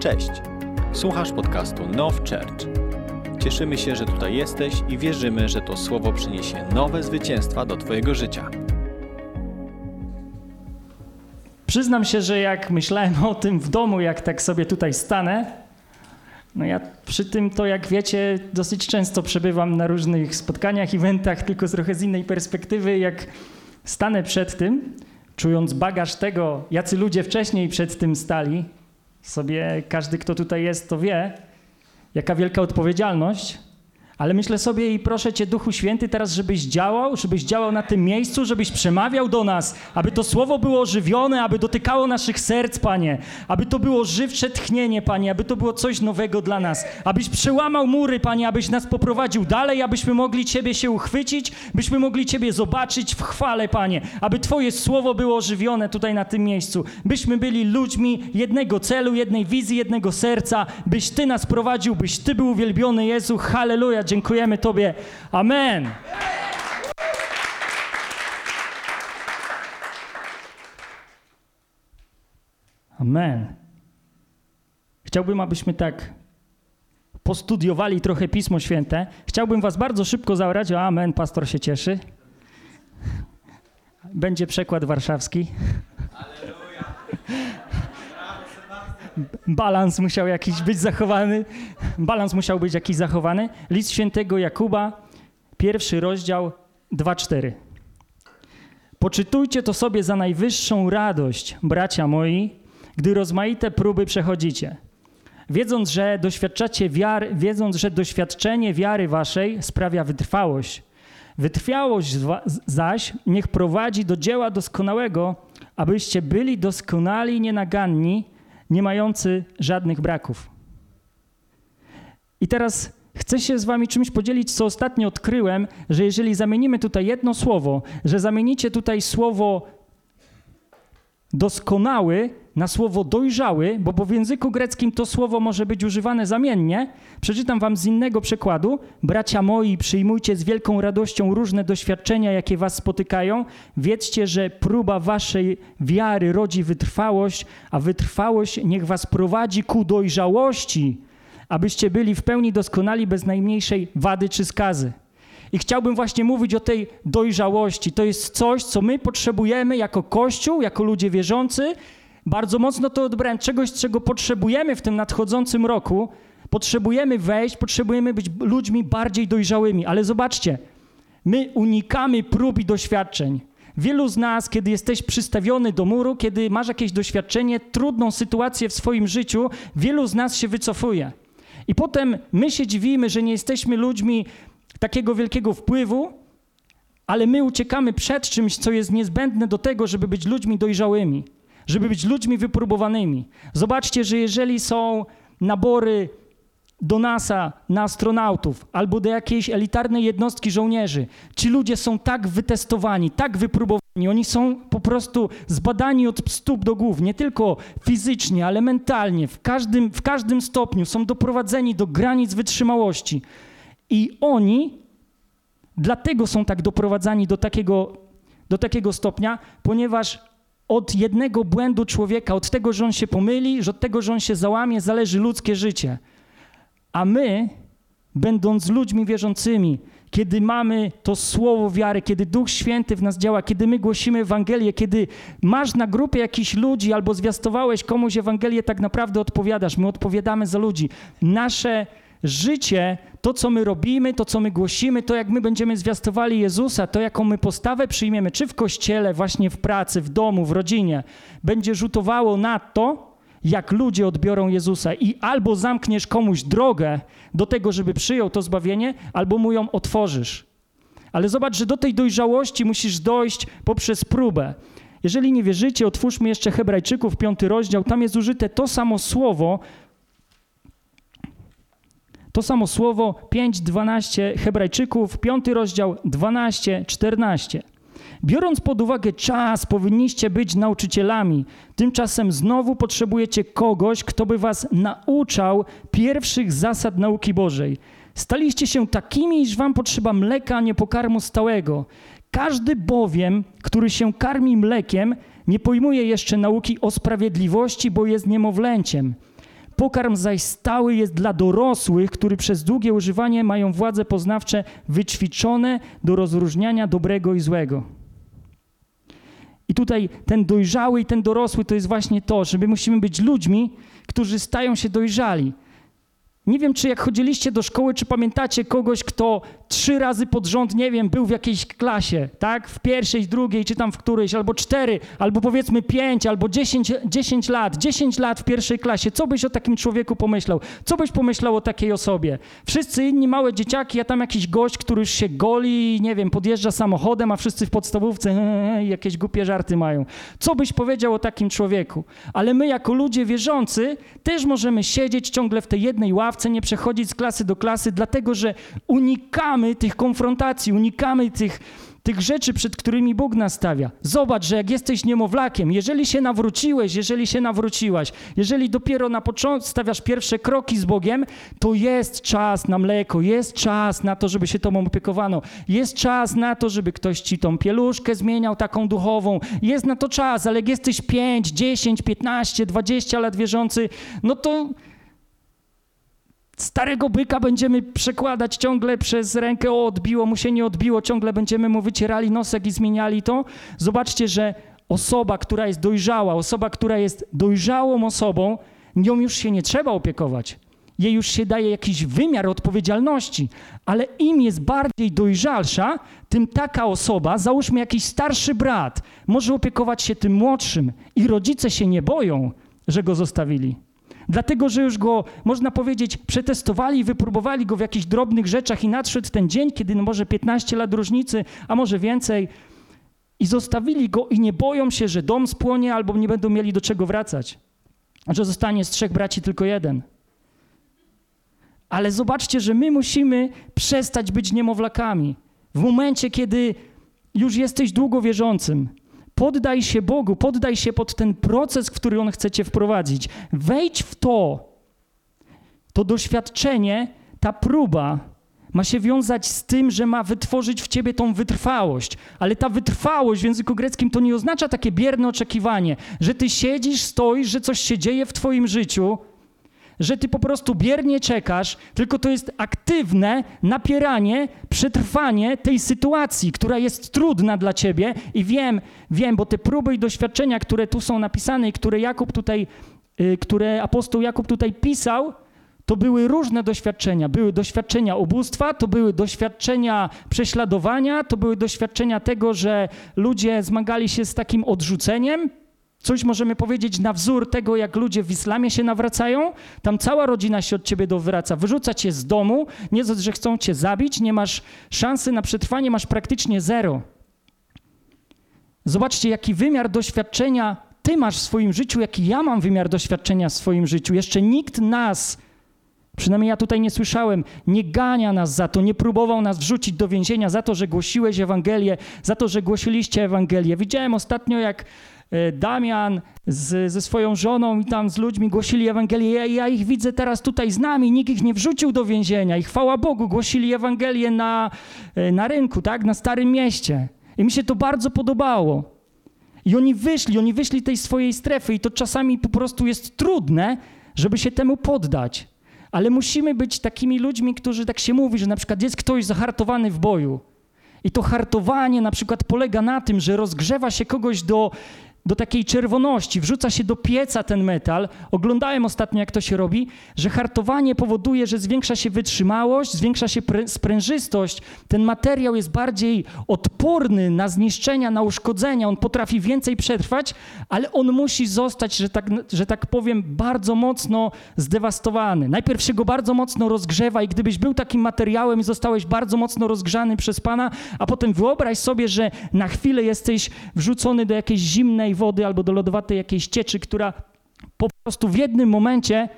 Cześć! Słuchasz podcastu Now Church. Cieszymy się, że tutaj jesteś i wierzymy, że to słowo przyniesie nowe zwycięstwa do Twojego życia. Przyznam się, że jak myślałem o tym w domu, jak tak sobie tutaj stanę, no ja przy tym to, jak wiecie, dosyć często przebywam na różnych spotkaniach, eventach, tylko z trochę z innej perspektywy, jak stanę przed tym, czując bagaż tego, jacy ludzie wcześniej przed tym stali, sobie każdy, kto tutaj jest, to wie, jaka wielka odpowiedzialność. Ale myślę sobie i proszę Cię, Duchu Święty, teraz, żebyś działał, żebyś działał na tym miejscu, żebyś przemawiał do nas, aby to słowo było ożywione, aby dotykało naszych serc, Panie, aby to było żywcze tchnienie, Panie, aby to było coś nowego dla nas, abyś przełamał mury, Panie, abyś nas poprowadził dalej, abyśmy mogli Ciebie się uchwycić, byśmy mogli Ciebie zobaczyć w chwale, Panie, aby Twoje słowo było ożywione tutaj na tym miejscu, byśmy byli ludźmi jednego celu, jednej wizji, jednego serca, byś Ty nas prowadził, byś Ty był uwielbiony, Jezu, halleluja, dziękujemy Tobie. Amen. Amen. Chciałbym, abyśmy tak postudiowali trochę Pismo Święte. Chciałbym was bardzo szybko zaorać. O, amen, pastor się cieszy. Będzie przekład warszawski. Balans musiał jakiś być zachowany. Balans musiał być jakiś zachowany. List świętego Jakuba, pierwszy rozdział 2-4. Poczytujcie to sobie za najwyższą radość, bracia moi, gdy rozmaite próby przechodzicie. Wiedząc, że doświadczacie wiary, wiedząc, że doświadczenie wiary waszej sprawia wytrwałość. Wytrwałość zaś niech prowadzi do dzieła doskonałego, abyście byli doskonali nienaganni, nie mający żadnych braków. I teraz chcę się z wami czymś podzielić, co ostatnio odkryłem, że jeżeli zamienimy tutaj jedno słowo, że zamienicie tutaj słowo doskonały na słowo dojrzały, bo, bo w języku greckim to słowo może być używane zamiennie. Przeczytam wam z innego przykładu. Bracia moi, przyjmujcie z wielką radością różne doświadczenia, jakie was spotykają. Wiedzcie, że próba waszej wiary rodzi wytrwałość, a wytrwałość niech was prowadzi ku dojrzałości, abyście byli w pełni doskonali bez najmniejszej wady czy skazy. I chciałbym właśnie mówić o tej dojrzałości. To jest coś, co my potrzebujemy jako Kościół, jako ludzie wierzący. Bardzo mocno to odbrałem. Czegoś, czego potrzebujemy w tym nadchodzącym roku. Potrzebujemy wejść, potrzebujemy być ludźmi bardziej dojrzałymi. Ale zobaczcie, my unikamy prób i doświadczeń. Wielu z nas, kiedy jesteś przystawiony do muru, kiedy masz jakieś doświadczenie, trudną sytuację w swoim życiu, wielu z nas się wycofuje. I potem my się dziwimy, że nie jesteśmy ludźmi takiego wielkiego wpływu, ale my uciekamy przed czymś, co jest niezbędne do tego, żeby być ludźmi dojrzałymi, żeby być ludźmi wypróbowanymi. Zobaczcie, że jeżeli są nabory do NASA na astronautów albo do jakiejś elitarnej jednostki żołnierzy, ci ludzie są tak wytestowani, tak wypróbowani, oni są po prostu zbadani od stóp do głów, nie tylko fizycznie, ale mentalnie, w każdym, w każdym stopniu są doprowadzeni do granic wytrzymałości. I oni dlatego są tak doprowadzani do takiego, do takiego stopnia, ponieważ od jednego błędu człowieka, od tego, że on się pomyli, że od tego, że on się załamie, zależy ludzkie życie. A my, będąc ludźmi wierzącymi, kiedy mamy to słowo wiary, kiedy Duch Święty w nas działa, kiedy my głosimy Ewangelię, kiedy masz na grupie jakichś ludzi albo zwiastowałeś komuś Ewangelię, tak naprawdę odpowiadasz. My odpowiadamy za ludzi. Nasze życie, to co my robimy, to co my głosimy, to jak my będziemy zwiastowali Jezusa, to jaką my postawę przyjmiemy, czy w kościele, właśnie w pracy, w domu, w rodzinie, będzie rzutowało na to, jak ludzie odbiorą Jezusa. I albo zamkniesz komuś drogę do tego, żeby przyjął to zbawienie, albo mu ją otworzysz. Ale zobacz, że do tej dojrzałości musisz dojść poprzez próbę. Jeżeli nie wierzycie, otwórzmy jeszcze Hebrajczyków, piąty rozdział. Tam jest użyte to samo słowo, to samo słowo 5:12 Hebrajczyków, 5 rozdział 12, 14. Biorąc pod uwagę czas, powinniście być nauczycielami. Tymczasem znowu potrzebujecie kogoś, kto by was nauczał pierwszych zasad nauki Bożej. Staliście się takimi, iż wam potrzeba mleka, a nie pokarmu stałego. Każdy bowiem, który się karmi mlekiem, nie pojmuje jeszcze nauki o sprawiedliwości, bo jest niemowlęciem. Pokarm zaś stały jest dla dorosłych, którzy przez długie używanie mają władze poznawcze wyćwiczone do rozróżniania dobrego i złego. I tutaj ten dojrzały i ten dorosły to jest właśnie to, że my musimy być ludźmi, którzy stają się dojrzali. Nie wiem, czy jak chodziliście do szkoły, czy pamiętacie kogoś, kto trzy razy pod rząd, nie wiem, był w jakiejś klasie, tak? W pierwszej, drugiej, czy tam w którejś, albo cztery, albo powiedzmy pięć, albo dziesięć, dziesięć lat, dziesięć lat w pierwszej klasie. Co byś o takim człowieku pomyślał? Co byś pomyślał o takiej osobie? Wszyscy inni małe dzieciaki, a tam jakiś gość, który już się goli, nie wiem, podjeżdża samochodem, a wszyscy w podstawówce jakieś głupie żarty mają. Co byś powiedział o takim człowieku? Ale my jako ludzie wierzący też możemy siedzieć ciągle w tej jednej ławce, nie przechodzić z klasy do klasy, dlatego że unikamy unikamy tych konfrontacji, unikamy tych, tych rzeczy, przed którymi Bóg nastawia. Zobacz, że jak jesteś niemowlakiem, jeżeli się nawróciłeś, jeżeli się nawróciłaś, jeżeli dopiero na początku stawiasz pierwsze kroki z Bogiem, to jest czas na mleko, jest czas na to, żeby się tobą opiekowano, jest czas na to, żeby ktoś ci tą pieluszkę zmieniał taką duchową, jest na to czas, ale jak jesteś 5, 10, 15, 20 lat wierzący, no to Starego byka będziemy przekładać ciągle przez rękę, o odbiło mu się, nie odbiło, ciągle będziemy mu wycierali nosek i zmieniali to. Zobaczcie, że osoba, która jest dojrzała, osoba, która jest dojrzałą osobą, nią już się nie trzeba opiekować. Jej już się daje jakiś wymiar odpowiedzialności, ale im jest bardziej dojrzalsza, tym taka osoba, załóżmy jakiś starszy brat, może opiekować się tym młodszym i rodzice się nie boją, że go zostawili. Dlatego, że już go, można powiedzieć, przetestowali wypróbowali go w jakichś drobnych rzeczach i nadszedł ten dzień, kiedy no może 15 lat różnicy, a może więcej, i zostawili go i nie boją się, że dom spłonie albo nie będą mieli do czego wracać, że zostanie z trzech braci tylko jeden. Ale zobaczcie, że my musimy przestać być niemowlakami. W momencie, kiedy już jesteś długo wierzącym, Poddaj się Bogu, poddaj się pod ten proces, w który On chce cię wprowadzić. Wejdź w to. To doświadczenie, ta próba ma się wiązać z tym, że ma wytworzyć w ciebie tą wytrwałość. Ale ta wytrwałość w języku greckim to nie oznacza takie bierne oczekiwanie, że ty siedzisz, stoisz, że coś się dzieje w twoim życiu że ty po prostu biernie czekasz, tylko to jest aktywne napieranie, przetrwanie tej sytuacji, która jest trudna dla ciebie i wiem, wiem, bo te próby i doświadczenia, które tu są napisane i które Jakub tutaj, y, które apostoł Jakub tutaj pisał, to były różne doświadczenia. Były doświadczenia ubóstwa, to były doświadczenia prześladowania, to były doświadczenia tego, że ludzie zmagali się z takim odrzuceniem, Coś możemy powiedzieć na wzór tego, jak ludzie w islamie się nawracają. Tam cała rodzina się od ciebie dowraca. Wyrzuca cię z domu, nie to, że chcą cię zabić, nie masz szansy na przetrwanie, masz praktycznie zero. Zobaczcie, jaki wymiar doświadczenia ty masz w swoim życiu, jaki ja mam wymiar doświadczenia w swoim życiu. Jeszcze nikt nas, przynajmniej ja tutaj nie słyszałem, nie gania nas za to, nie próbował nas wrzucić do więzienia za to, że głosiłeś Ewangelię, za to, że głosiliście Ewangelię. Widziałem ostatnio, jak Damian z, ze swoją żoną i tam z ludźmi głosili Ewangelię. Ja, ja, ich widzę teraz tutaj z nami, nikt ich nie wrzucił do więzienia i chwała Bogu, głosili Ewangelię na, e, na rynku, tak, na Starym Mieście. I mi się to bardzo podobało. I oni wyszli, oni wyszli tej swojej strefy i to czasami po prostu jest trudne, żeby się temu poddać. Ale musimy być takimi ludźmi, którzy tak się mówi, że na przykład jest ktoś zahartowany w boju. I to hartowanie na przykład polega na tym, że rozgrzewa się kogoś do do takiej czerwoności, wrzuca się do pieca ten metal. Oglądałem ostatnio, jak to się robi, że hartowanie powoduje, że zwiększa się wytrzymałość, zwiększa się sprężystość. Ten materiał jest bardziej odporny na zniszczenia, na uszkodzenia. On potrafi więcej przetrwać, ale on musi zostać, że tak, że tak powiem, bardzo mocno zdewastowany. Najpierw się go bardzo mocno rozgrzewa i gdybyś był takim materiałem i zostałeś bardzo mocno rozgrzany przez Pana, a potem wyobraź sobie, że na chwilę jesteś wrzucony do jakiejś zimnej wody albo do lodowatej jakiejś cieczy, która po prostu w jednym momencie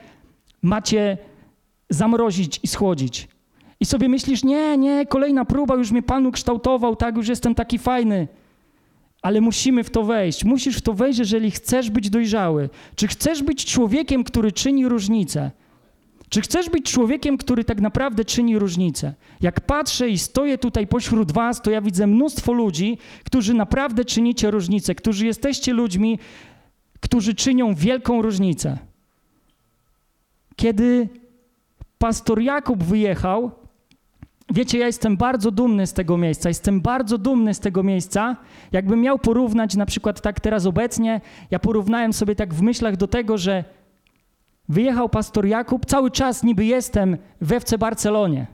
macie zamrozić i schłodzić. I sobie myślisz, nie, nie, kolejna próba, już mnie Pan ukształtował, tak, już jestem taki fajny. Ale musimy w to wejść. Musisz w to wejść, jeżeli chcesz być dojrzały. Czy chcesz być człowiekiem, który czyni różnicę? Czy chcesz być człowiekiem, który tak naprawdę czyni różnicę? Jak patrzę i stoję tutaj pośród Was, to ja widzę mnóstwo ludzi, którzy naprawdę czynicie różnicę, którzy jesteście ludźmi, którzy czynią wielką różnicę. kiedy pastor Jakub wyjechał, wiecie, ja jestem bardzo dumny z tego miejsca, jestem bardzo dumny z tego miejsca. Jakbym miał porównać na przykład tak teraz obecnie, ja porównałem sobie tak w myślach do tego, że wyjechał pastor Jakub, cały czas niby jestem w FC Barcelonie,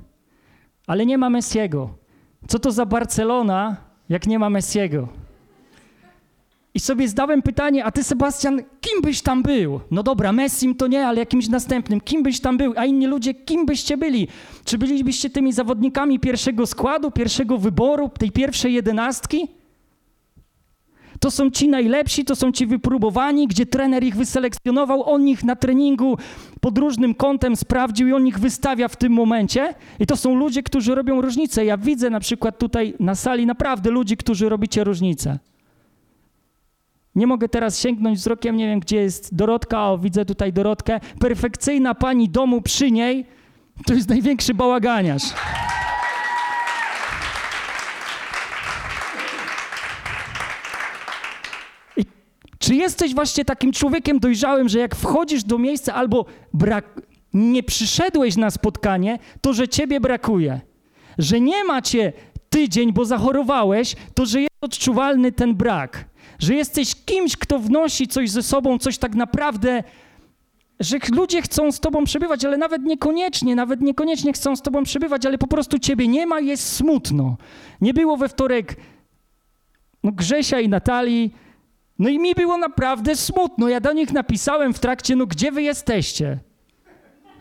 ale nie ma Messiego. Co to za Barcelona, jak nie ma Messiego? I sobie zdałem pytanie, a ty Sebastian, kim byś tam był? No dobra, Messim to nie, ale jakimś następnym. Kim byś tam był? A inni ludzie, kim byście byli? Czy bylibyście tymi zawodnikami pierwszego składu, pierwszego wyboru, tej pierwszej jedenastki? To są ci najlepsi, to są ci wypróbowani, gdzie trener ich wyselekcjonował, on ich na treningu pod różnym kątem sprawdził i on ich wystawia w tym momencie. I to są ludzie, którzy robią różnicę. Ja widzę na przykład tutaj na sali naprawdę ludzi, którzy robicie różnicę. Nie mogę teraz sięgnąć wzrokiem, nie wiem gdzie jest Dorotka, o widzę tutaj Dorotkę. Perfekcyjna pani domu przy niej to jest największy bałaganiarz. I czy jesteś właśnie takim człowiekiem dojrzałym, że jak wchodzisz do miejsca albo brak, nie przyszedłeś na spotkanie, to że ciebie brakuje? Że nie macie tydzień, bo zachorowałeś, to że jest odczuwalny ten brak że jesteś kimś, kto wnosi coś ze sobą, coś tak naprawdę, że ludzie chcą z tobą przebywać, ale nawet niekoniecznie, nawet niekoniecznie chcą z tobą przebywać, ale po prostu ciebie nie ma jest smutno. Nie było we wtorek no, Grzesia i Natalii, no i mi było naprawdę smutno. Ja do nich napisałem w trakcie, no gdzie wy jesteście?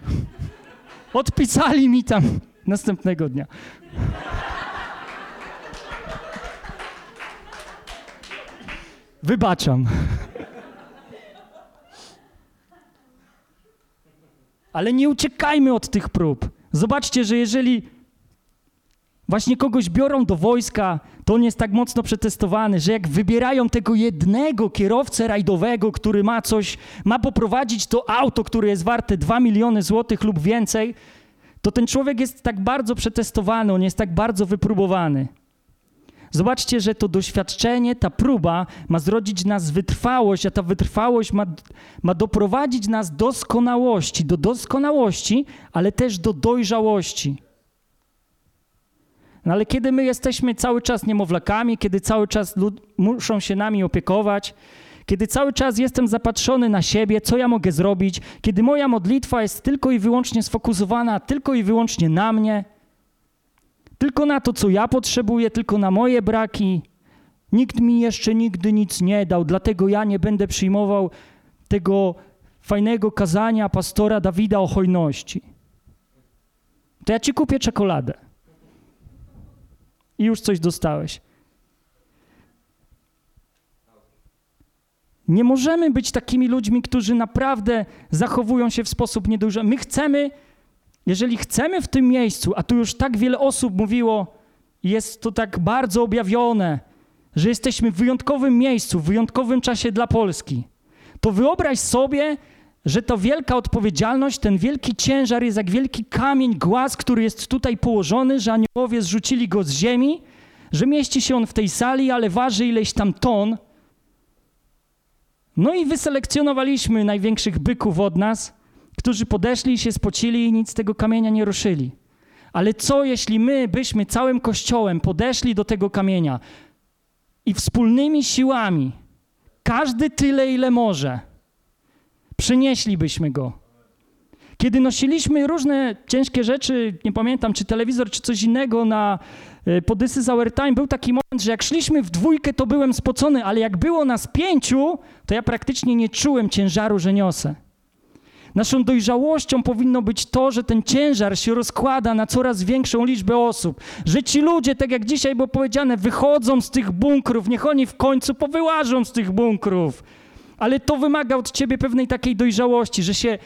Odpisali mi tam następnego dnia. Wybaczam. Ale nie uciekajmy od tych prób. Zobaczcie, że jeżeli właśnie kogoś biorą do wojska, to on jest tak mocno przetestowany, że jak wybierają tego jednego kierowcę rajdowego, który ma coś, ma poprowadzić to auto, które jest warte 2 miliony złotych lub więcej, to ten człowiek jest tak bardzo przetestowany, on jest tak bardzo wypróbowany. Zobaczcie, że to doświadczenie, ta próba ma zrodzić nas wytrwałość, a ta wytrwałość ma, ma doprowadzić nas do doskonałości, do doskonałości, ale też do dojrzałości. No ale kiedy my jesteśmy cały czas niemowlakami, kiedy cały czas lud- muszą się nami opiekować, kiedy cały czas jestem zapatrzony na siebie, co ja mogę zrobić, kiedy moja modlitwa jest tylko i wyłącznie sfokusowana tylko i wyłącznie na mnie – tylko na to, co ja potrzebuję, tylko na moje braki. Nikt mi jeszcze nigdy nic nie dał, dlatego ja nie będę przyjmował tego fajnego kazania pastora Dawida o hojności. To ja ci kupię czekoladę. I już coś dostałeś. Nie możemy być takimi ludźmi, którzy naprawdę zachowują się w sposób nieduży. My chcemy jeżeli chcemy w tym miejscu, a tu już tak wiele osób mówiło, jest to tak bardzo objawione, że jesteśmy w wyjątkowym miejscu, w wyjątkowym czasie dla Polski, to wyobraź sobie, że to wielka odpowiedzialność, ten wielki ciężar jest jak wielki kamień, głaz, który jest tutaj położony, że aniołowie zrzucili go z ziemi, że mieści się on w tej sali, ale waży ileś tam ton. No i wyselekcjonowaliśmy największych byków od nas, którzy podeszli się spocili i nic z tego kamienia nie ruszyli. Ale co jeśli my byśmy całym kościołem podeszli do tego kamienia i wspólnymi siłami, każdy tyle, ile może, przynieślibyśmy go? Kiedy nosiliśmy różne ciężkie rzeczy, nie pamiętam, czy telewizor, czy coś innego na e, Podysy z Our Time, był taki moment, że jak szliśmy w dwójkę, to byłem spocony, ale jak było nas pięciu, to ja praktycznie nie czułem ciężaru, że niosę. Naszą dojrzałością powinno być to, że ten ciężar się rozkłada na coraz większą liczbę osób. Że ci ludzie, tak jak dzisiaj było powiedziane, wychodzą z tych bunkrów, niech oni w końcu powyłażą z tych bunkrów. Ale to wymaga od ciebie pewnej takiej dojrzałości, że się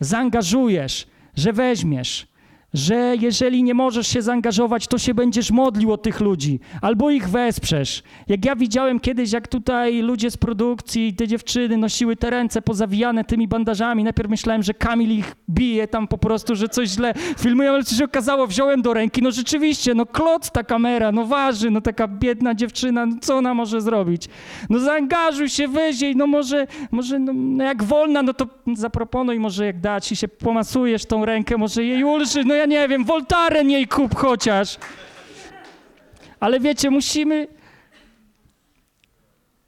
zaangażujesz, że weźmiesz, że jeżeli nie możesz się zaangażować, to się będziesz modlił o tych ludzi albo ich wesprzesz. Jak ja widziałem kiedyś, jak tutaj ludzie z produkcji, te dziewczyny nosiły te ręce pozawijane tymi bandażami, najpierw myślałem, że Kamil ich bije tam po prostu, że coś źle filmują, ale co się okazało, wziąłem do ręki, no rzeczywiście, no klot ta kamera, no waży, no taka biedna dziewczyna, no co ona może zrobić? No zaangażuj się, weź jej, no może, może no, no jak wolna, no to zaproponuj może jak dać i się pomasujesz tą rękę, może jej ulży, no ja nie wiem, Voltaren jej kup chociaż. Ale wiecie, musimy.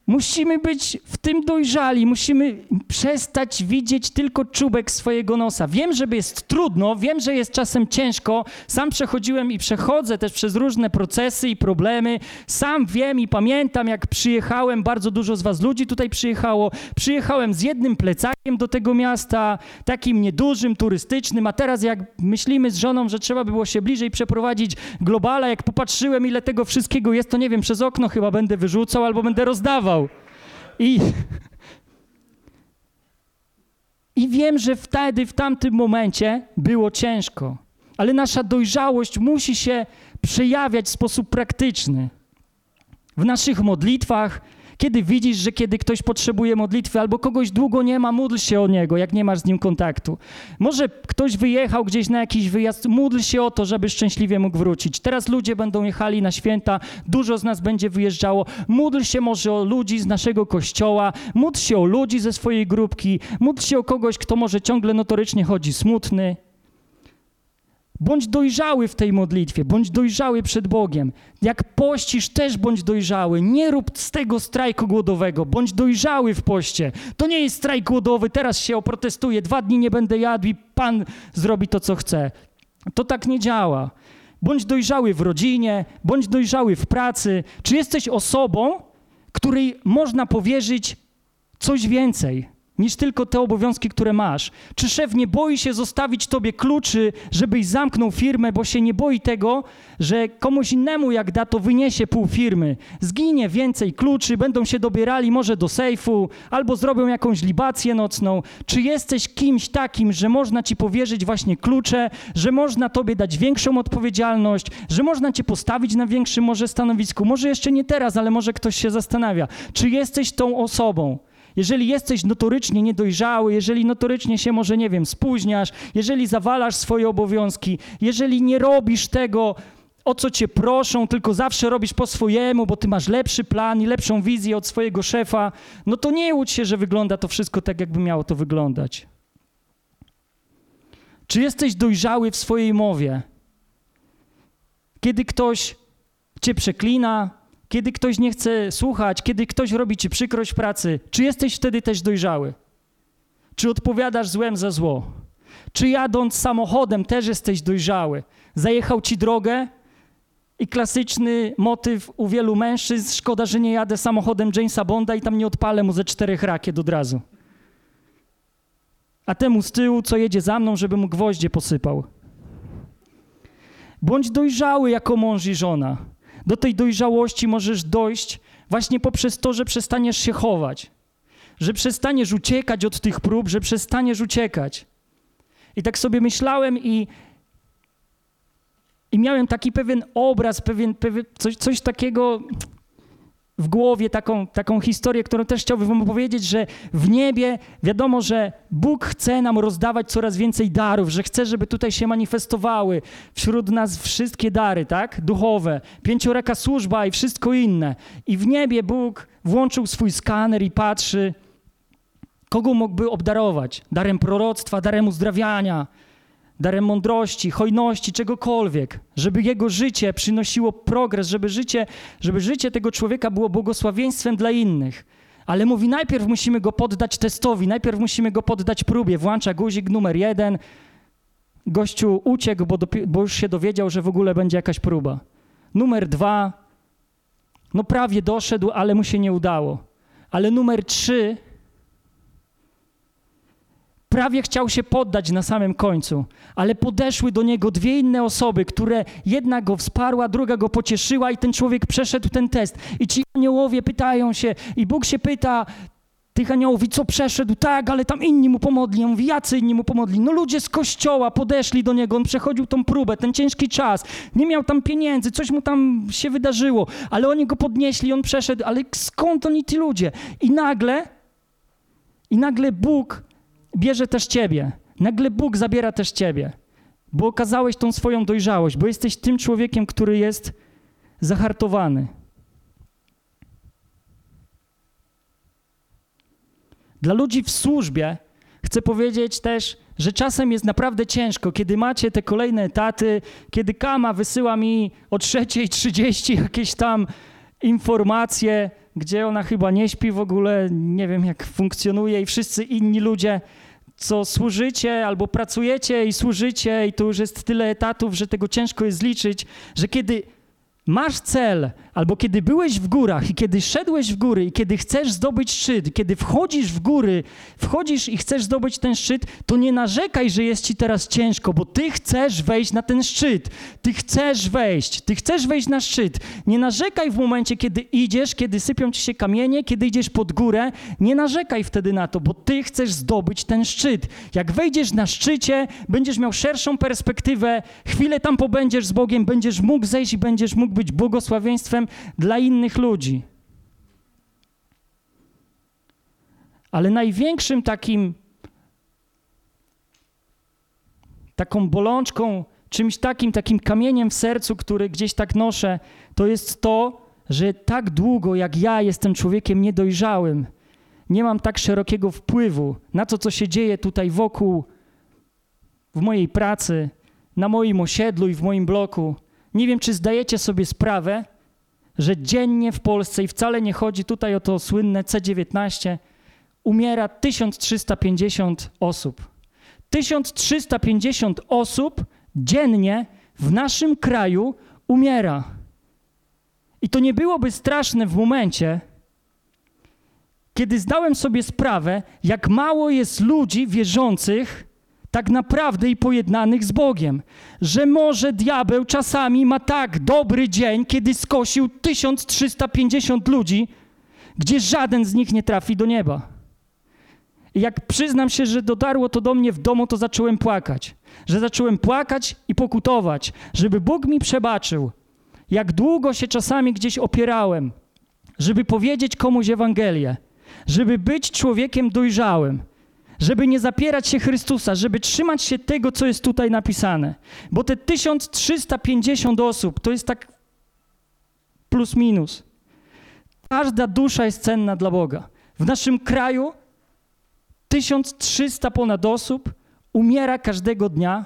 Musimy być w tym dojrzali, musimy przestać widzieć tylko czubek swojego nosa. Wiem, że jest trudno, wiem, że jest czasem ciężko. Sam przechodziłem i przechodzę też przez różne procesy i problemy. Sam wiem i pamiętam, jak przyjechałem, bardzo dużo z Was ludzi tutaj przyjechało. Przyjechałem z jednym plecakiem do tego miasta, takim niedużym, turystycznym, a teraz jak myślimy z żoną, że trzeba by było się bliżej przeprowadzić globala, jak popatrzyłem, ile tego wszystkiego jest, to nie wiem, przez okno chyba będę wyrzucał albo będę rozdawał. I, I wiem, że wtedy, w tamtym momencie było ciężko, ale nasza dojrzałość musi się przejawiać w sposób praktyczny. W naszych modlitwach, kiedy widzisz, że kiedy ktoś potrzebuje modlitwy albo kogoś długo nie ma, módl się o niego, jak nie masz z nim kontaktu. Może ktoś wyjechał gdzieś na jakiś wyjazd, módl się o to, żeby szczęśliwie mógł wrócić. Teraz ludzie będą jechali na święta, dużo z nas będzie wyjeżdżało. Módl się może o ludzi z naszego kościoła, módl się o ludzi ze swojej grupki, módl się o kogoś, kto może ciągle notorycznie chodzi smutny. Bądź dojrzały w tej modlitwie, bądź dojrzały przed Bogiem. Jak pościsz, też bądź dojrzały. Nie rób z tego strajku głodowego, bądź dojrzały w poście. To nie jest strajk głodowy, teraz się oprotestuje, dwa dni nie będę jadł i Pan zrobi to, co chce. To tak nie działa. Bądź dojrzały w rodzinie, bądź dojrzały w pracy. Czy jesteś osobą, której można powierzyć coś więcej? Niż tylko te obowiązki, które masz? Czy szef nie boi się zostawić tobie kluczy, żebyś zamknął firmę, bo się nie boi tego, że komuś innemu jak da, to wyniesie pół firmy, zginie więcej kluczy, będą się dobierali może do sejfu, albo zrobią jakąś libację nocną? Czy jesteś kimś takim, że można ci powierzyć właśnie klucze, że można tobie dać większą odpowiedzialność, że można cię postawić na większym może stanowisku? Może jeszcze nie teraz, ale może ktoś się zastanawia. Czy jesteś tą osobą? Jeżeli jesteś notorycznie niedojrzały, jeżeli notorycznie się może, nie wiem, spóźniasz, jeżeli zawalasz swoje obowiązki, jeżeli nie robisz tego, o co cię proszą, tylko zawsze robisz po swojemu, bo ty masz lepszy plan i lepszą wizję od swojego szefa, no to nie łudź się, że wygląda to wszystko tak, jakby miało to wyglądać. Czy jesteś dojrzały w swojej mowie? Kiedy ktoś cię przeklina, kiedy ktoś nie chce słuchać, kiedy ktoś robi ci przykrość w pracy, czy jesteś wtedy też dojrzały? Czy odpowiadasz złem za zło? Czy jadąc samochodem też jesteś dojrzały? Zajechał ci drogę i klasyczny motyw u wielu mężczyzn, szkoda, że nie jadę samochodem Jamesa Bonda i tam nie odpalę mu ze czterech rakiet od razu. A temu z tyłu, co jedzie za mną, żeby mu gwoździe posypał. Bądź dojrzały jako mąż i żona. Do tej dojrzałości możesz dojść właśnie poprzez to, że przestaniesz się chować, że przestaniesz uciekać od tych prób, że przestaniesz uciekać. I tak sobie myślałem i, i miałem taki pewien obraz, pewien, pewien coś, coś takiego, w głowie taką, taką historię, którą też chciałbym wam opowiedzieć, że w niebie wiadomo, że Bóg chce nam rozdawać coraz więcej darów, że chce, żeby tutaj się manifestowały wśród nas wszystkie dary, tak? Duchowe, pięcioreka służba i wszystko inne. I w niebie Bóg włączył swój skaner i patrzy, kogo mógłby obdarować? Darem proroctwa, darem uzdrawiania, darem mądrości, hojności, czegokolwiek, żeby jego życie przynosiło progres, żeby życie, żeby życie tego człowieka było błogosławieństwem dla innych. Ale mówi, najpierw musimy go poddać testowi, najpierw musimy go poddać próbie. Włącza guzik numer jeden. Gościu uciekł, bo, bo już się dowiedział, że w ogóle będzie jakaś próba. Numer dwa, no prawie doszedł, ale mu się nie udało. Ale numer trzy, prawie chciał się poddać na samym końcu, ale podeszły do niego dwie inne osoby, które jedna go wsparła, druga go pocieszyła i ten człowiek przeszedł ten test. I ci aniołowie pytają się, i Bóg się pyta, tych aniołów i co przeszedł, tak, ale tam inni mu pomodli. Ja mówi, jacy inni mu pomodli? No ludzie z kościoła podeszli do niego, on przechodził tą próbę, ten ciężki czas, nie miał tam pieniędzy, coś mu tam się wydarzyło, ale oni go podnieśli, on przeszedł, ale skąd oni ci ludzie? I nagle, i nagle Bóg bierze też ciebie. Nagle Bóg zabiera też ciebie, bo okazałeś tą swoją dojrzałość, bo jesteś tym człowiekiem, który jest zahartowany. Dla ludzi w służbie chcę powiedzieć też, że czasem jest naprawdę ciężko, kiedy macie te kolejne etaty, kiedy Kama wysyła mi o 3.30 jakieś tam informacje, gdzie ona chyba nie śpi w ogóle, nie wiem jak funkcjonuje i wszyscy inni ludzie, co służycie albo pracujecie i służycie i to już jest tyle etatów, że tego ciężko jest zliczyć, że kiedy masz cel, albo kiedy byłeś w górach i kiedy szedłeś w góry i kiedy chcesz zdobyć szczyt, kiedy wchodzisz w góry, wchodzisz i chcesz zdobyć ten szczyt, to nie narzekaj, że jest ci teraz ciężko, bo ty chcesz wejść na ten szczyt. Ty chcesz wejść, ty chcesz wejść na szczyt. Nie narzekaj w momencie, kiedy idziesz, kiedy sypią ci się kamienie, kiedy idziesz pod górę. Nie narzekaj wtedy na to, bo ty chcesz zdobyć ten szczyt. Jak wejdziesz na szczycie, będziesz miał szerszą perspektywę, chwilę tam pobędziesz z Bogiem, będziesz mógł zejść i będziesz mógł być błogosławieństwem dla innych ludzi. Ale największym takim taką bolączką, czymś takim, takim kamieniem w sercu, który gdzieś tak noszę, to jest to, że tak długo jak ja jestem człowiekiem niedojrzałym, nie mam tak szerokiego wpływu na to, co się dzieje tutaj wokół, w mojej pracy, na moim osiedlu i w moim bloku. Nie wiem, czy zdajecie sobie sprawę, że dziennie w Polsce, i wcale nie chodzi tutaj o to słynne C19, umiera 1350 osób. 1350 osób dziennie w naszym kraju umiera. I to nie byłoby straszne w momencie, kiedy zdałem sobie sprawę, jak mało jest ludzi wierzących, tak naprawdę i pojednanych z Bogiem. Że może diabeł czasami ma tak dobry dzień, kiedy skosił 1350 ludzi, gdzie żaden z nich nie trafi do nieba. Jak przyznam się, że dotarło to do mnie w domu, to zacząłem płakać. Że zacząłem płakać i pokutować, żeby Bóg mi przebaczył. Jak długo się czasami gdzieś opierałem, żeby powiedzieć komuś Ewangelię, żeby być człowiekiem dojrzałym żeby nie zapierać się Chrystusa, żeby trzymać się tego, co jest tutaj napisane. Bo te 1350 osób to jest tak plus minus. Każda dusza jest cenna dla Boga. W naszym kraju 1300 ponad osób umiera każdego dnia,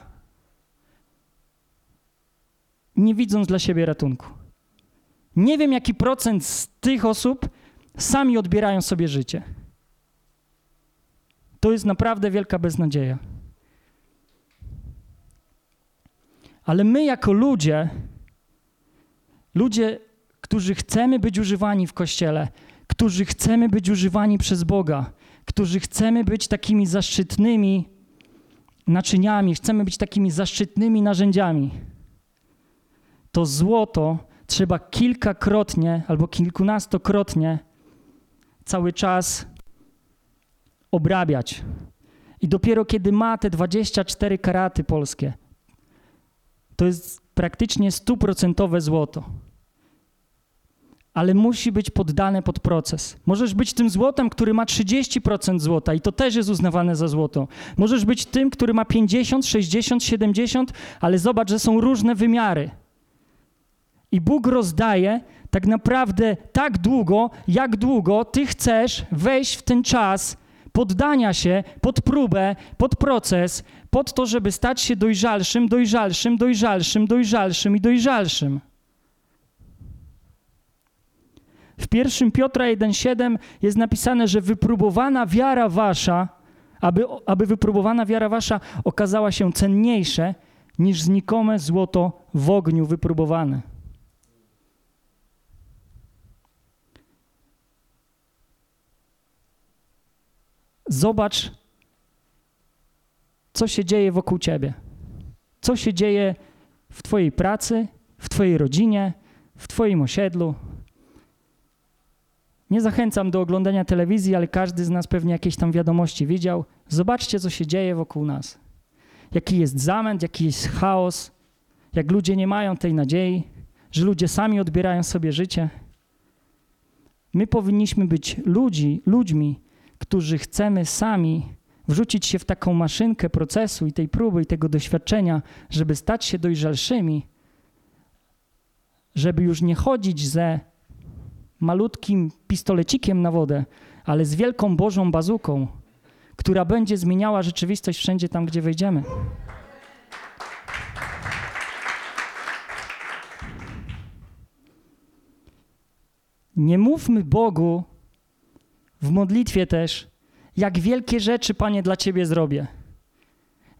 nie widząc dla siebie ratunku. Nie wiem, jaki procent z tych osób sami odbierają sobie życie. To jest naprawdę wielka beznadzieja. Ale my, jako ludzie, ludzie, którzy chcemy być używani w kościele, którzy chcemy być używani przez Boga, którzy chcemy być takimi zaszczytnymi naczyniami, chcemy być takimi zaszczytnymi narzędziami, to złoto trzeba kilkakrotnie albo kilkunastokrotnie cały czas obrabiać. I dopiero kiedy ma te 24 karaty polskie, to jest praktycznie stuprocentowe złoto. Ale musi być poddane pod proces. Możesz być tym złotem, który ma 30% złota i to też jest uznawane za złoto. Możesz być tym, który ma 50, 60, 70, ale zobacz, że są różne wymiary. I Bóg rozdaje tak naprawdę tak długo, jak długo ty chcesz wejść w ten czas poddania się pod próbę, pod proces, pod to, żeby stać się dojrzalszym, dojrzalszym, dojrzalszym, dojrzalszym i dojrzalszym. W 1 Piotra 1,7 jest napisane, że wypróbowana wiara wasza, aby, aby wypróbowana wiara wasza okazała się cenniejsze niż znikome złoto w ogniu wypróbowane. Zobacz, co się dzieje wokół ciebie. Co się dzieje w Twojej pracy, w Twojej rodzinie, w Twoim osiedlu. Nie zachęcam do oglądania telewizji, ale każdy z nas pewnie jakieś tam wiadomości widział. Zobaczcie, co się dzieje wokół nas. Jaki jest zamęt, jaki jest chaos, jak ludzie nie mają tej nadziei, że ludzie sami odbierają sobie życie. My powinniśmy być ludzi, ludźmi, którzy chcemy sami wrzucić się w taką maszynkę procesu i tej próby i tego doświadczenia, żeby stać się dojrzalszymi, żeby już nie chodzić ze malutkim pistolecikiem na wodę, ale z wielką Bożą bazuką, która będzie zmieniała rzeczywistość wszędzie tam, gdzie wejdziemy. Nie mówmy Bogu w modlitwie też, jak wielkie rzeczy, Panie, dla Ciebie zrobię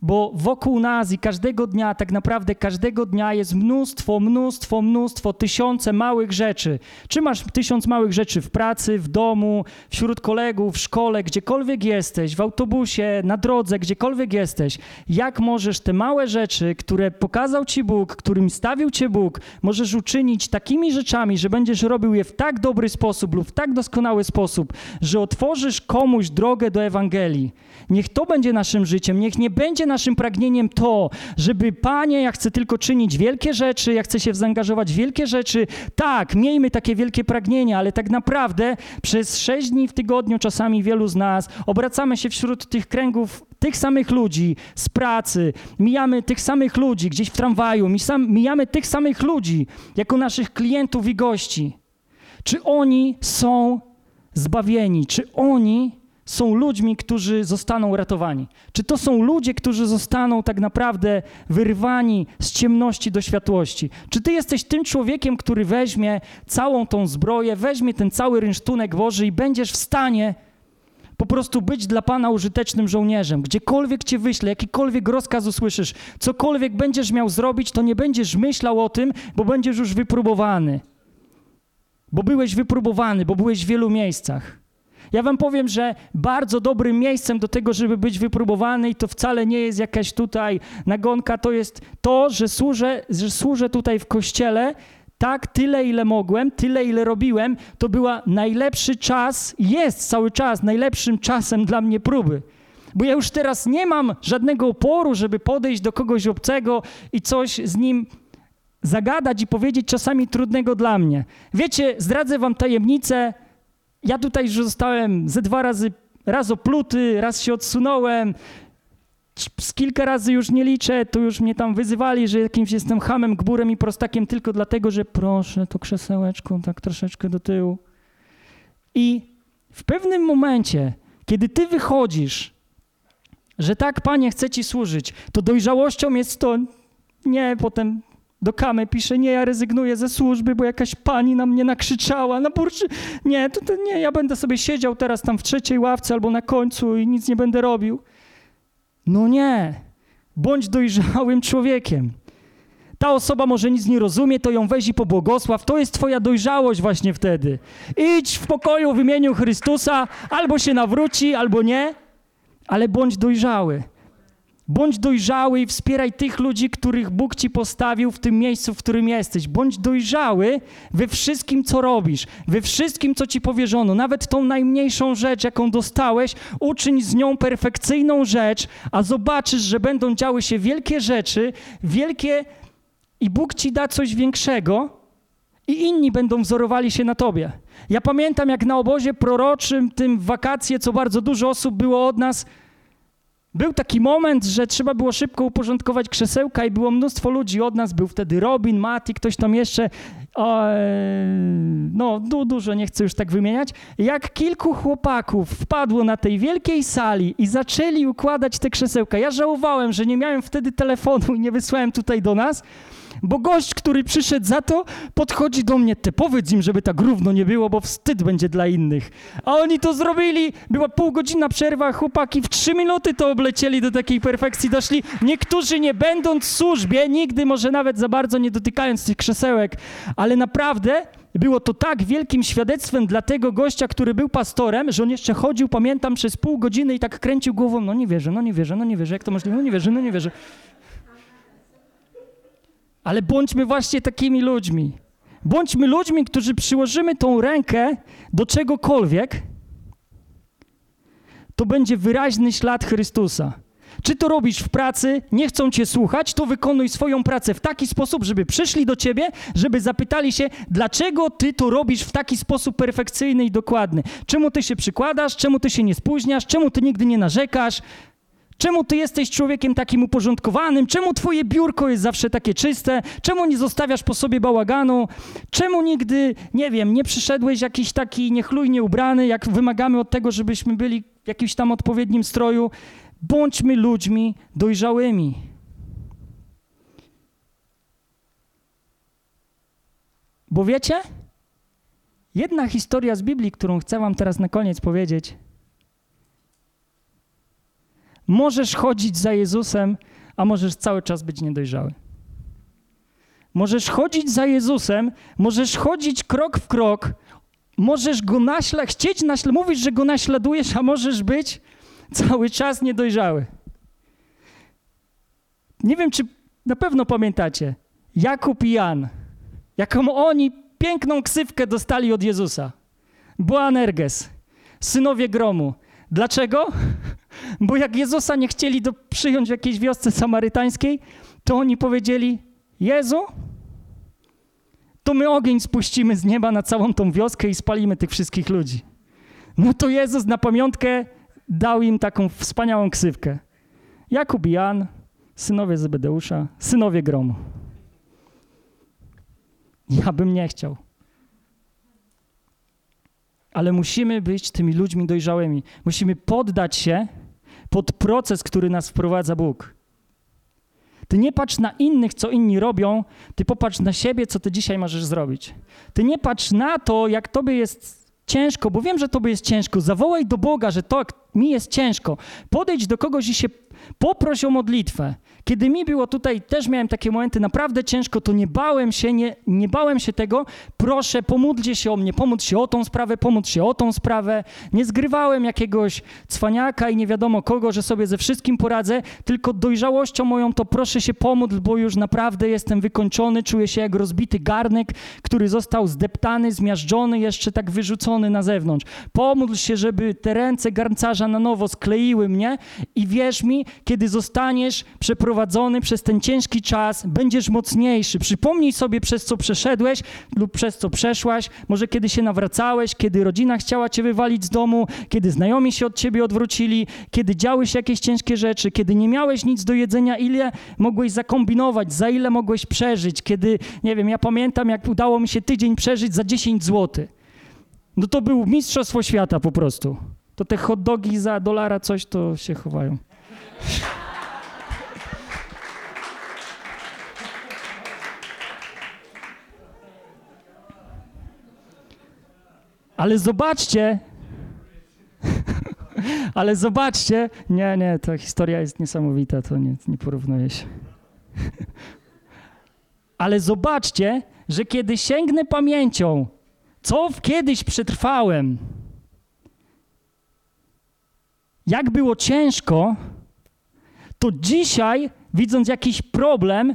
bo wokół nas i każdego dnia, tak naprawdę każdego dnia jest mnóstwo, mnóstwo, mnóstwo, tysiące małych rzeczy. Czy masz tysiąc małych rzeczy w pracy, w domu, wśród kolegów, w szkole, gdziekolwiek jesteś, w autobusie, na drodze, gdziekolwiek jesteś. Jak możesz te małe rzeczy, które pokazał Ci Bóg, którym stawił Cię Bóg, możesz uczynić takimi rzeczami, że będziesz robił je w tak dobry sposób lub w tak doskonały sposób, że otworzysz komuś drogę do Ewangelii. Niech to będzie naszym życiem, niech nie będzie naszym pragnieniem to, żeby Panie, ja chcę tylko czynić wielkie rzeczy, ja chcę się zaangażować w wielkie rzeczy. Tak, miejmy takie wielkie pragnienia, ale tak naprawdę przez sześć dni w tygodniu, czasami wielu z nas, obracamy się wśród tych kręgów tych samych ludzi z pracy, mijamy tych samych ludzi gdzieś w tramwaju, mijamy tych samych ludzi jako naszych klientów i gości. Czy oni są zbawieni? Czy oni są ludźmi, którzy zostaną ratowani? Czy to są ludzie, którzy zostaną tak naprawdę wyrwani z ciemności do światłości? Czy ty jesteś tym człowiekiem, który weźmie całą tą zbroję, weźmie ten cały rynsztunek Boży i będziesz w stanie po prostu być dla Pana użytecznym żołnierzem. Gdziekolwiek Cię wyśle, jakikolwiek rozkaz usłyszysz, cokolwiek będziesz miał zrobić, to nie będziesz myślał o tym, bo będziesz już wypróbowany. Bo byłeś wypróbowany, bo byłeś w wielu miejscach. Ja wam powiem, że bardzo dobrym miejscem do tego, żeby być wypróbowany i to wcale nie jest jakaś tutaj nagonka, to jest to, że służę, że służę tutaj w kościele tak, tyle ile mogłem, tyle ile robiłem, to była najlepszy czas, jest cały czas najlepszym czasem dla mnie próby. Bo ja już teraz nie mam żadnego oporu, żeby podejść do kogoś obcego i coś z nim zagadać i powiedzieć czasami trudnego dla mnie. Wiecie, zdradzę wam tajemnicę, ja tutaj już zostałem ze dwa razy, raz opluty, raz się odsunąłem, z kilka razy już nie liczę, to już mnie tam wyzywali, że jakimś jestem hamem, gburem i prostakiem tylko dlatego, że proszę to krzesełeczko tak troszeczkę do tyłu. I w pewnym momencie, kiedy ty wychodzisz, że tak, Panie, chcę Ci służyć, to dojrzałością jest to, nie, potem do Kamy pisze, nie, ja rezygnuję ze służby, bo jakaś pani na mnie nakrzyczała, na burczy, nie, to, to nie, ja będę sobie siedział teraz tam w trzeciej ławce albo na końcu i nic nie będę robił. No nie, bądź dojrzałym człowiekiem. Ta osoba może nic nie rozumie, to ją weź i pobłogosław. To jest twoja dojrzałość właśnie wtedy. Idź w pokoju w imieniu Chrystusa, albo się nawróci, albo nie, ale bądź dojrzały. Bądź dojrzały i wspieraj tych ludzi, których Bóg ci postawił w tym miejscu, w którym jesteś. Bądź dojrzały we wszystkim, co robisz, we wszystkim, co ci powierzono. Nawet tą najmniejszą rzecz, jaką dostałeś, uczyń z nią perfekcyjną rzecz, a zobaczysz, że będą działy się wielkie rzeczy, wielkie i Bóg ci da coś większego i inni będą wzorowali się na tobie. Ja pamiętam, jak na obozie proroczym, tym wakacje, co bardzo dużo osób było od nas, był taki moment, że trzeba było szybko uporządkować krzesełka i było mnóstwo ludzi od nas. Był wtedy Robin, Mati, ktoś tam jeszcze. O, no, du, dużo nie chcę już tak wymieniać. Jak kilku chłopaków wpadło na tej wielkiej sali i zaczęli układać te krzesełka. Ja żałowałem, że nie miałem wtedy telefonu i nie wysłałem tutaj do nas, bo gość, który przyszedł za to, podchodzi do mnie, ty powiedz im, żeby tak równo nie było, bo wstyd będzie dla innych. A oni to zrobili, była półgodzinna przerwa, chłopaki w trzy minuty to oblecieli, do takiej perfekcji. Doszli. Niektórzy nie będąc w służbie, nigdy może nawet za bardzo nie dotykając tych krzesełek, ale naprawdę było to tak wielkim świadectwem dla tego gościa, który był pastorem, że on jeszcze chodził, pamiętam, przez pół godziny i tak kręcił głową, no nie wierzę, no nie wierzę, no nie wierzę, jak to możliwe, no nie wierzę, no nie wierzę. Ale bądźmy właśnie takimi ludźmi. Bądźmy ludźmi, którzy przyłożymy tą rękę do czegokolwiek, to będzie wyraźny ślad Chrystusa. Czy to robisz w pracy, nie chcą cię słuchać, to wykonuj swoją pracę w taki sposób, żeby przyszli do ciebie, żeby zapytali się, dlaczego ty to robisz w taki sposób perfekcyjny i dokładny. Czemu ty się przykładasz, czemu ty się nie spóźniasz, czemu ty nigdy nie narzekasz, Czemu ty jesteś człowiekiem takim uporządkowanym? Czemu twoje biurko jest zawsze takie czyste? Czemu nie zostawiasz po sobie bałaganu? Czemu nigdy, nie wiem, nie przyszedłeś jakiś taki niechlujnie ubrany, jak wymagamy od tego, żebyśmy byli w jakimś tam odpowiednim stroju? Bądźmy ludźmi dojrzałymi. Bo wiecie? Jedna historia z Biblii, którą chcę wam teraz na koniec powiedzieć – Możesz chodzić za Jezusem, a możesz cały czas być niedojrzały. Możesz chodzić za Jezusem, możesz chodzić krok w krok, możesz go naśladować, chcieć naśladować, mówisz, że go naśladujesz, a możesz być cały czas niedojrzały. Nie wiem, czy na pewno pamiętacie, Jakub i Jan, jaką oni piękną ksywkę dostali od Jezusa. Boanerges, synowie gromu. Dlaczego? Bo jak Jezusa nie chcieli do, przyjąć w jakiejś wiosce samarytańskiej, to oni powiedzieli: Jezu, to my ogień spuścimy z nieba na całą tą wioskę i spalimy tych wszystkich ludzi. No to Jezus na pamiątkę dał im taką wspaniałą ksywkę. Jakub i Jan, synowie Zebedeusza, synowie gromu. Ja bym nie chciał ale musimy być tymi ludźmi dojrzałymi. Musimy poddać się pod proces, który nas wprowadza Bóg. Ty nie patrz na innych, co inni robią, ty popatrz na siebie, co ty dzisiaj możesz zrobić. Ty nie patrz na to, jak tobie jest ciężko, bo wiem, że tobie jest ciężko. Zawołaj do Boga, że to mi jest ciężko. Podejdź do kogoś i się poproś o modlitwę. Kiedy mi było tutaj, też miałem takie momenty naprawdę ciężko, to nie bałem się, nie, nie bałem się tego. Proszę, pomódlcie się o mnie, pomóc się o tą sprawę, pomóc się o tą sprawę. Nie zgrywałem jakiegoś cwaniaka i nie wiadomo kogo, że sobie ze wszystkim poradzę, tylko dojrzałością moją to proszę się pomódl, bo już naprawdę jestem wykończony, czuję się jak rozbity garnek, który został zdeptany, zmiażdżony, jeszcze tak wyrzucony na zewnątrz. Pomódl się, żeby te ręce garncarza na nowo skleiły mnie i wierz mi, kiedy zostaniesz przeprowadzony przez ten ciężki czas, będziesz mocniejszy. Przypomnij sobie, przez co przeszedłeś lub przez co przeszłaś, może kiedy się nawracałeś, kiedy rodzina chciała cię wywalić z domu, kiedy znajomi się od ciebie odwrócili, kiedy działy się jakieś ciężkie rzeczy, kiedy nie miałeś nic do jedzenia, ile mogłeś zakombinować, za ile mogłeś przeżyć, kiedy, nie wiem, ja pamiętam, jak udało mi się tydzień przeżyć za 10 zł. No to był mistrzostwo świata po prostu. To te hot dogi za dolara coś to się chowają. Ale zobaczcie, ale zobaczcie, nie, nie, ta historia jest niesamowita, to nie, nie porównuje się. Ale zobaczcie, że kiedy sięgnę pamięcią, co kiedyś przetrwałem, jak było ciężko, to dzisiaj, widząc jakiś problem,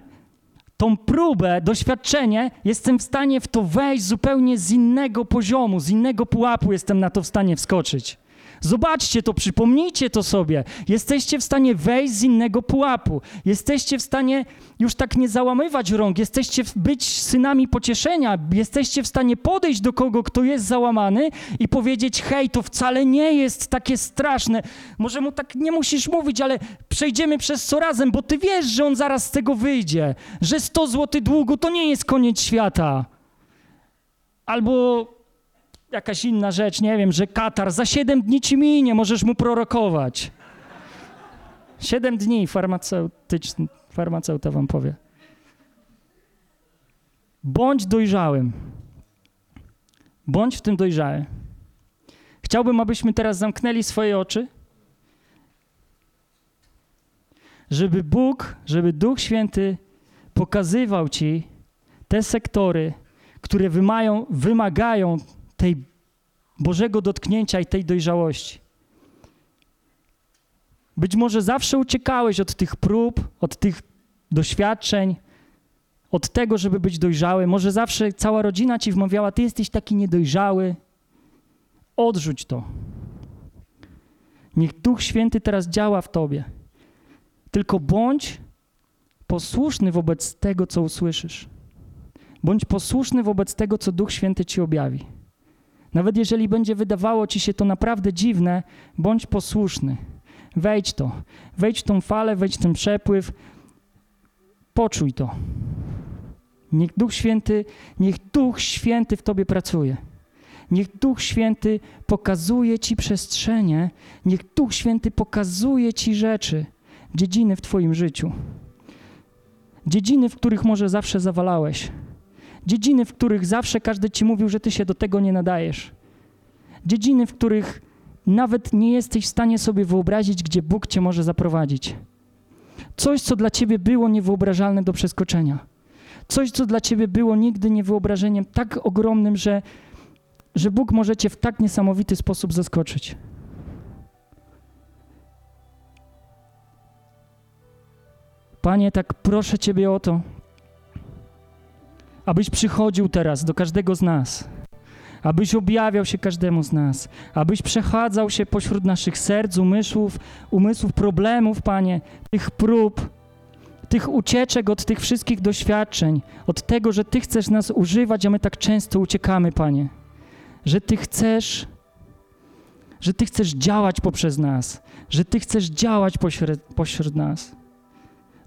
tą próbę, doświadczenie, jestem w stanie w to wejść zupełnie z innego poziomu, z innego pułapu jestem na to w stanie wskoczyć. Zobaczcie to, przypomnijcie to sobie. Jesteście w stanie wejść z innego pułapu. Jesteście w stanie już tak nie załamywać rąk. Jesteście być synami pocieszenia. Jesteście w stanie podejść do kogo, kto jest załamany i powiedzieć: Hej, to wcale nie jest takie straszne. Może mu tak nie musisz mówić, ale przejdziemy przez co razem, bo ty wiesz, że on zaraz z tego wyjdzie. Że 100 zł długu to nie jest koniec świata. Albo jakaś inna rzecz, nie wiem, że Katar za 7 dni ci minie, możesz mu prorokować. 7 dni farmaceutyczny, farmaceuta wam powie. Bądź dojrzałym. Bądź w tym dojrzały. Chciałbym, abyśmy teraz zamknęli swoje oczy, żeby Bóg, żeby Duch Święty pokazywał ci te sektory, które wymagają, wymagają tej Bożego dotknięcia i tej dojrzałości. Być może zawsze uciekałeś od tych prób, od tych doświadczeń, od tego, żeby być dojrzały. Może zawsze cała rodzina ci wmawiała, ty jesteś taki niedojrzały. Odrzuć to. Niech Duch Święty teraz działa w tobie. Tylko bądź posłuszny wobec tego, co usłyszysz. Bądź posłuszny wobec tego, co Duch Święty ci objawi. Nawet jeżeli będzie wydawało ci się to naprawdę dziwne, bądź posłuszny. Wejdź to. Wejdź w tą falę, wejdź w ten przepływ. Poczuj to. Niech Duch Święty, niech Duch Święty w tobie pracuje. Niech Duch Święty pokazuje ci przestrzenie, niech Duch Święty pokazuje ci rzeczy, dziedziny w twoim życiu. Dziedziny, w których może zawsze zawalałeś. Dziedziny, w których zawsze każdy ci mówił, że ty się do tego nie nadajesz. Dziedziny, w których nawet nie jesteś w stanie sobie wyobrazić, gdzie Bóg cię może zaprowadzić. Coś, co dla ciebie było niewyobrażalne do przeskoczenia. Coś, co dla ciebie było nigdy niewyobrażeniem tak ogromnym, że, że Bóg może cię w tak niesamowity sposób zaskoczyć. Panie, tak proszę Ciebie o to, abyś przychodził teraz do każdego z nas, abyś objawiał się każdemu z nas, abyś przechadzał się pośród naszych serc, umysłów, umysłów, problemów, Panie, tych prób, tych ucieczek od tych wszystkich doświadczeń, od tego, że Ty chcesz nas używać, a my tak często uciekamy, Panie, że Ty chcesz, że Ty chcesz działać poprzez nas, że Ty chcesz działać pośród, pośród nas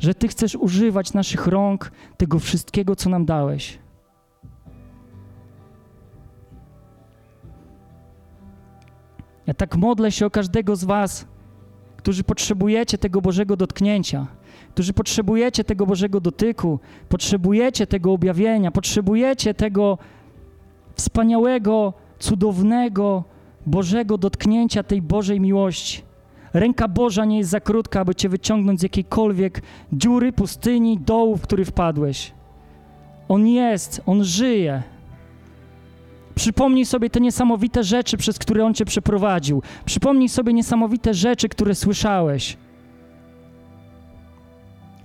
że Ty chcesz używać naszych rąk, tego wszystkiego, co nam dałeś. Ja tak modlę się o każdego z Was, którzy potrzebujecie tego Bożego dotknięcia, którzy potrzebujecie tego Bożego dotyku, potrzebujecie tego objawienia, potrzebujecie tego wspaniałego, cudownego Bożego dotknięcia tej Bożej miłości. Ręka Boża nie jest za krótka, aby cię wyciągnąć z jakiejkolwiek dziury, pustyni, dołu, w który wpadłeś. On jest, on żyje. Przypomnij sobie te niesamowite rzeczy, przez które on cię przeprowadził. Przypomnij sobie niesamowite rzeczy, które słyszałeś.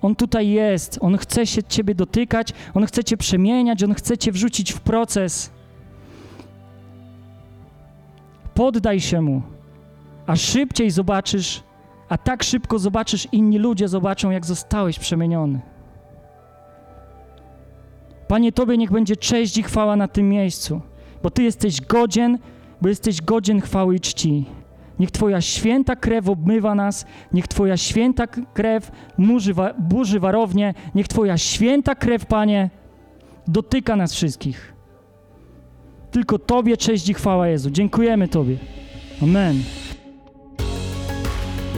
On tutaj jest, on chce się ciebie dotykać, on chce cię przemieniać, on chce cię wrzucić w proces. Poddaj się mu a szybciej zobaczysz, a tak szybko zobaczysz, inni ludzie zobaczą, jak zostałeś przemieniony. Panie, Tobie niech będzie cześć i chwała na tym miejscu, bo Ty jesteś godzien, bo jesteś godzien chwały i czci. Niech Twoja święta krew obmywa nas, niech Twoja święta krew burzy, burzy warownie, niech Twoja święta krew, Panie, dotyka nas wszystkich. Tylko Tobie cześć i chwała, Jezu. Dziękujemy Tobie. Amen.